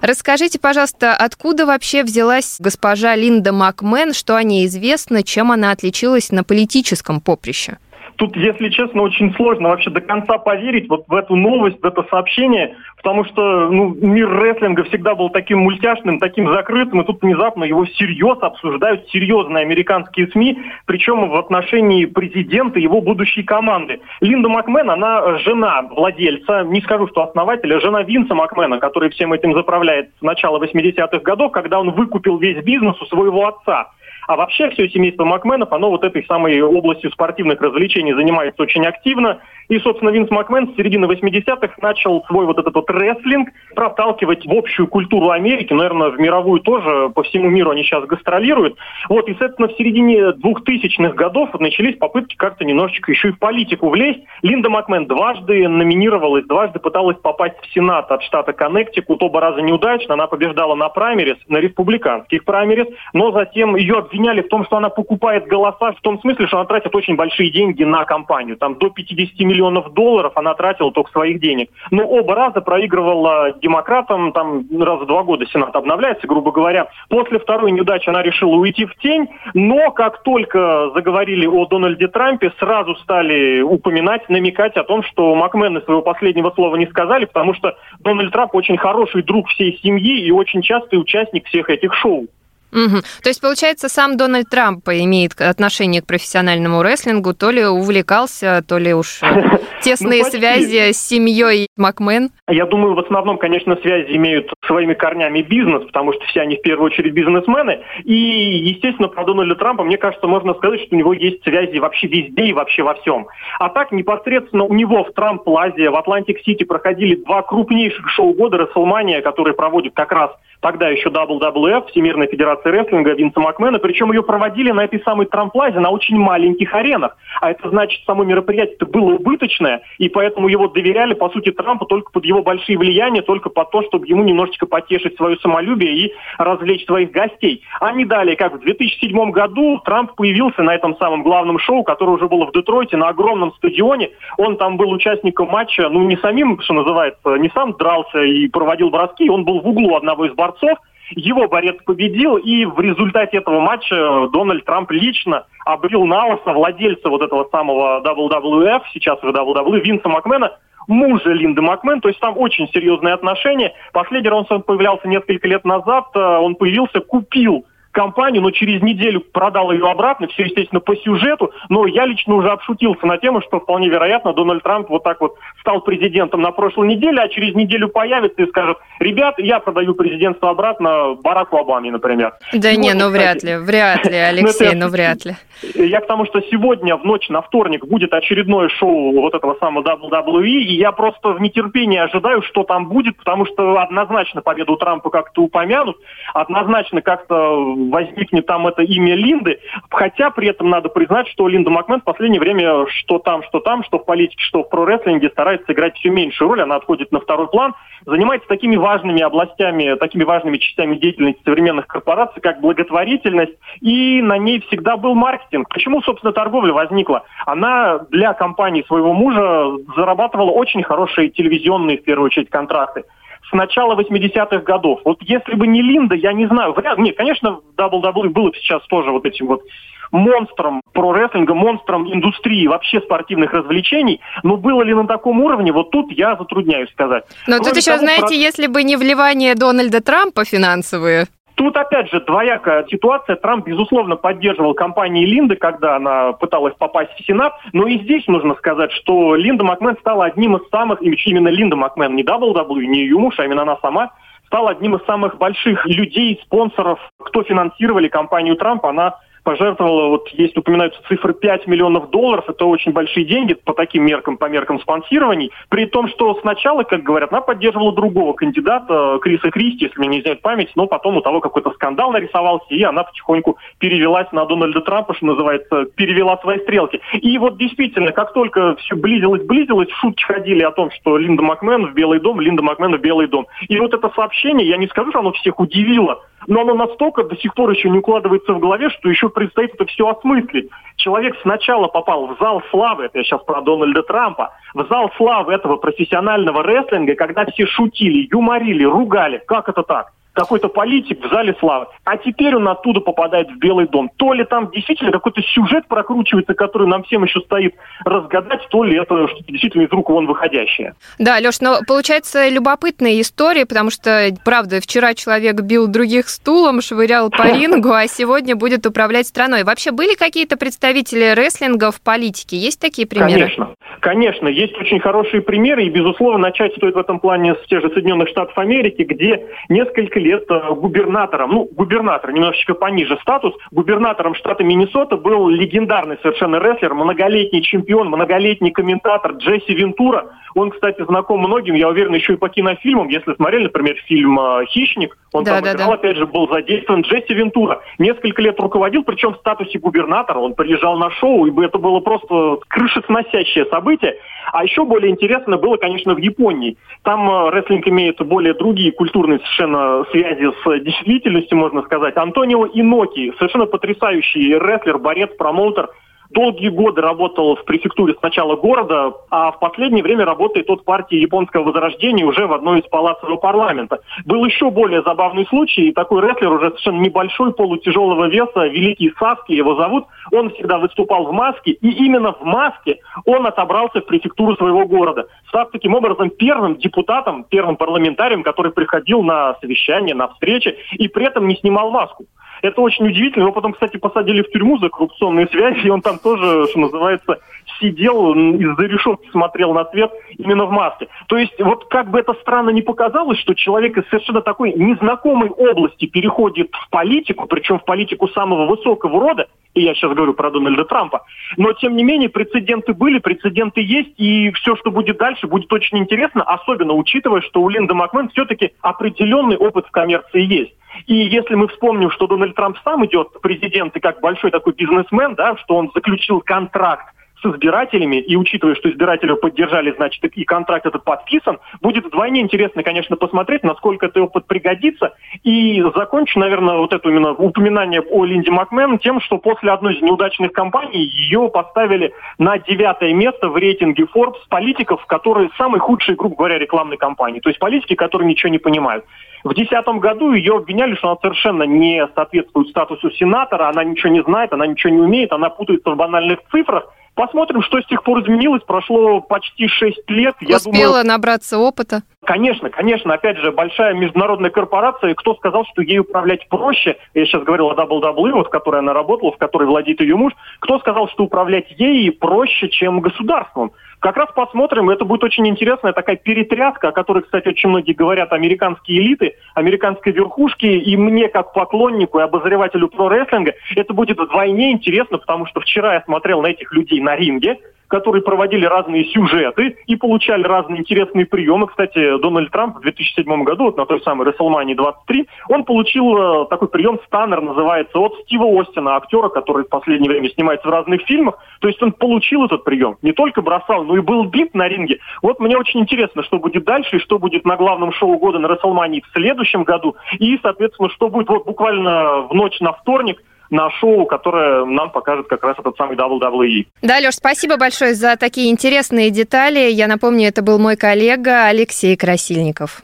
Расскажите, пожалуйста, откуда вообще взялась госпожа Линда Макмен, что о ней известно, чем она отличилась на политическом поприще? Тут, если честно, очень сложно вообще до конца поверить вот в эту новость, в это сообщение, потому что ну, мир рестлинга всегда был таким мультяшным, таким закрытым, и тут внезапно его всерьез обсуждают серьезные американские СМИ, причем в отношении президента и его будущей команды. Линда Макмен, она жена владельца, не скажу, что основателя, жена Винса Макмена, который всем этим заправляет с начала 80-х годов, когда он выкупил весь бизнес у своего отца. А вообще все семейство Макменов, оно вот этой самой областью спортивных развлечений занимается очень активно. И, собственно, Винс Макмен с середины 80-х начал свой вот этот вот рестлинг проталкивать в общую культуру Америки, наверное, в мировую тоже, по всему миру они сейчас гастролируют. Вот, и, соответственно, в середине 2000-х годов начались попытки как-то немножечко еще и в политику влезть. Линда Макмен дважды номинировалась, дважды пыталась попасть в Сенат от штата Коннектикут, оба раза неудачно. Она побеждала на праймерис, на республиканских праймерис, но затем ее обвиняли в том, что она покупает голоса, в том смысле, что она тратит очень большие деньги на кампанию. Там до 50 миллионов долларов она тратила только своих денег. Но оба раза проигрывала демократам, там раз в два года Сенат обновляется, грубо говоря. После второй неудачи она решила уйти в тень, но как только заговорили о Дональде Трампе, сразу стали упоминать, намекать о том, что Макмены своего последнего слова не сказали, потому что Дональд Трамп очень хороший друг всей семьи и очень частый участник всех этих шоу. Угу. То есть, получается, сам Дональд Трамп имеет отношение к профессиональному рестлингу, то ли увлекался, то ли уж тесные ну, связи с семьей Макмен? Я думаю, в основном, конечно, связи имеют своими корнями бизнес, потому что все они в первую очередь бизнесмены. И, естественно, про Дональда Трампа, мне кажется, можно сказать, что у него есть связи вообще везде и вообще во всем. А так, непосредственно у него в Трамп-Плазе, в Атлантик-Сити проходили два крупнейших шоу года WrestleMania, которые проводят как раз тогда еще WWF, Всемирная Федерация Рестлинга Винса Макмена, причем ее проводили на этой самой трамплазе на очень маленьких аренах. А это значит, само мероприятие было убыточное, и поэтому его доверяли, по сути, Трампу только под его большие влияния, только под то, чтобы ему немножечко потешить свое самолюбие и развлечь своих гостей. А не далее, как в 2007 году Трамп появился на этом самом главном шоу, которое уже было в Детройте, на огромном стадионе. Он там был участником матча, ну, не самим, что называется, не сам дрался и проводил броски, он был в углу одного из борцов. Его борец победил, и в результате этого матча Дональд Трамп лично обрел на владельца вот этого самого WWF, сейчас уже WWE, Винса Макмена, мужа Линды Макмен, то есть там очень серьезные отношения. Последний раз он появлялся несколько лет назад, э, он появился, купил компанию, но через неделю продал ее обратно, все, естественно, по сюжету, но я лично уже обшутился на тему, что вполне вероятно Дональд Трамп вот так вот стал президентом на прошлой неделе, а через неделю появится и скажет, ребят, я продаю президентство обратно Бараку Обаме, например. Да и не, ну вряд ли, вряд ли, Алексей, ну вряд ли. Я к тому, что сегодня в ночь на вторник будет очередное шоу вот этого самого WWE, и я просто в нетерпении ожидаю, что там будет, потому что однозначно победу Трампа как-то упомянут, однозначно как-то возникнет там это имя Линды, хотя при этом надо признать, что Линда Макмен в последнее время что там, что там, что в политике, что в прорестлинге старается играть все меньшую роль, она отходит на второй план, занимается такими важными областями, такими важными частями деятельности современных корпораций, как благотворительность, и на ней всегда был маркетинг. Почему, собственно, торговля возникла? Она для компании своего мужа зарабатывала очень хорошие телевизионные, в первую очередь, контракты с начала 80-х годов. Вот если бы не Линда, я не знаю, вряд нет, конечно, WWE было бы сейчас тоже вот этим вот монстром про рестлинга, монстром индустрии, вообще спортивных развлечений, но было ли на таком уровне, вот тут я затрудняюсь сказать. Но Кроме тут еще, того, знаете, про... если бы не вливание Дональда Трампа финансовые, Тут опять же двоякая ситуация. Трамп, безусловно, поддерживал компанию Линды, когда она пыталась попасть в Сенат. Но и здесь нужно сказать, что Линда Макмен стала одним из самых, именно Линда Макмен, не WWE, не ее муж, а именно она сама, стала одним из самых больших людей, спонсоров, кто финансировали компанию Трампа. Она пожертвовала, вот есть упоминаются цифры 5 миллионов долларов, это очень большие деньги по таким меркам, по меркам спонсирований, при том, что сначала, как говорят, она поддерживала другого кандидата, Криса Кристи, если мне не изменяет память, но потом у того какой-то скандал нарисовался, и она потихоньку перевелась на Дональда Трампа, что называется, перевела свои стрелки. И вот действительно, как только все близилось, близилось, шутки ходили о том, что Линда Макмен в Белый дом, Линда Макмен в Белый дом. И вот это сообщение, я не скажу, что оно всех удивило, но оно настолько до сих пор еще не укладывается в голове, что еще предстоит это все осмыслить. Человек сначала попал в зал славы, это я сейчас про Дональда Трампа, в зал славы этого профессионального рестлинга, когда все шутили, юморили, ругали. Как это так? Какой-то политик в зале славы. А теперь он оттуда попадает в Белый дом. То ли там действительно какой-то сюжет прокручивается, который нам всем еще стоит разгадать, то ли это что-то действительно из рук вон выходящее. Да, Леш, но получается любопытная история, потому что, правда, вчера человек бил других стулом, швырял по рингу, а сегодня будет управлять страной. Вообще были какие-то представители рестлинга в политике? Есть такие примеры? Конечно. Конечно, есть очень хорошие примеры, и, безусловно, начать стоит в этом плане с тех же Соединенных Штатов Америки, где несколько лет э, губернатором, ну, губернатор, немножечко пониже статус, губернатором штата Миннесота был легендарный совершенно рестлер, многолетний чемпион, многолетний комментатор Джесси Вентура. Он, кстати, знаком многим, я уверен, еще и по кинофильмам. Если смотрели, например, фильм э, «Хищник», он да, там да, играл, да. опять же, был задействован Джесси Вентура. Несколько лет руководил, причем в статусе губернатора. Он приезжал на шоу, и это было просто крышесносящее событие. А еще более интересно было, конечно, в Японии. Там э, рестлинг имеет более другие культурные совершенно связи с действительностью, можно сказать. Антонио Иноки, совершенно потрясающий рестлер, борец, промоутер – долгие годы работал в префектуре сначала города, а в последнее время работает от партии японского возрождения уже в одной из палат парламента. Был еще более забавный случай, и такой рестлер уже совершенно небольшой, полутяжелого веса, великий Саски его зовут, он всегда выступал в маске, и именно в маске он отобрался в префектуру своего города, став таким образом первым депутатом, первым парламентарием, который приходил на совещания, на встречи, и при этом не снимал маску. Это очень удивительно. Его потом, кстати, посадили в тюрьму за коррупционные связи, и он там тоже, что называется, сидел из-за решетки, смотрел на свет именно в маске. То есть вот как бы это странно не показалось, что человек из совершенно такой незнакомой области переходит в политику, причем в политику самого высокого рода, и я сейчас говорю про Дональда Трампа, но тем не менее прецеденты были, прецеденты есть, и все, что будет дальше, будет очень интересно, особенно учитывая, что у Линда Макмен все-таки определенный опыт в коммерции есть. И если мы вспомним, что Дональд Трамп сам идет президент и как большой такой бизнесмен, да, что он заключил контракт с избирателями, и учитывая, что избиратели поддержали, значит, и контракт этот подписан, будет вдвойне интересно, конечно, посмотреть, насколько этот опыт пригодится. И закончу, наверное, вот это именно упоминание о Линде Макмен тем, что после одной из неудачных кампаний ее поставили на девятое место в рейтинге Forbes политиков, которые самые худшие, грубо говоря, рекламной кампании. То есть политики, которые ничего не понимают. В 2010 году ее обвиняли, что она совершенно не соответствует статусу сенатора, она ничего не знает, она ничего не умеет, она путается в банальных цифрах. Посмотрим, что с тех пор изменилось. Прошло почти 6 лет. Успела Я думаю, набраться опыта. Конечно, конечно. Опять же, большая международная корпорация. Кто сказал, что ей управлять проще? Я сейчас говорил о WWE, вот, в которой она работала, в которой владеет ее муж. Кто сказал, что управлять ей проще, чем государством? Как раз посмотрим, это будет очень интересная такая перетряска, о которой, кстати, очень многие говорят американские элиты, американской верхушки, и мне, как поклоннику и обозревателю про-рестлинга, это будет вдвойне интересно, потому что вчера я смотрел на этих людей на ринге, которые проводили разные сюжеты и получали разные интересные приемы. Кстати, Дональд Трамп в 2007 году, вот на той самой WrestleMania 23, он получил э, такой прием Станнер, называется, от Стива Остина, актера, который в последнее время снимается в разных фильмах. То есть он получил этот прием. Не только бросал, но и был бит на ринге. Вот мне очень интересно, что будет дальше и что будет на главном шоу года на WrestleMania в следующем году. И, соответственно, что будет вот буквально в ночь на вторник на шоу, которое нам покажет как раз этот самый WWE. Да, Леш, спасибо большое за такие интересные детали. Я напомню, это был мой коллега Алексей Красильников.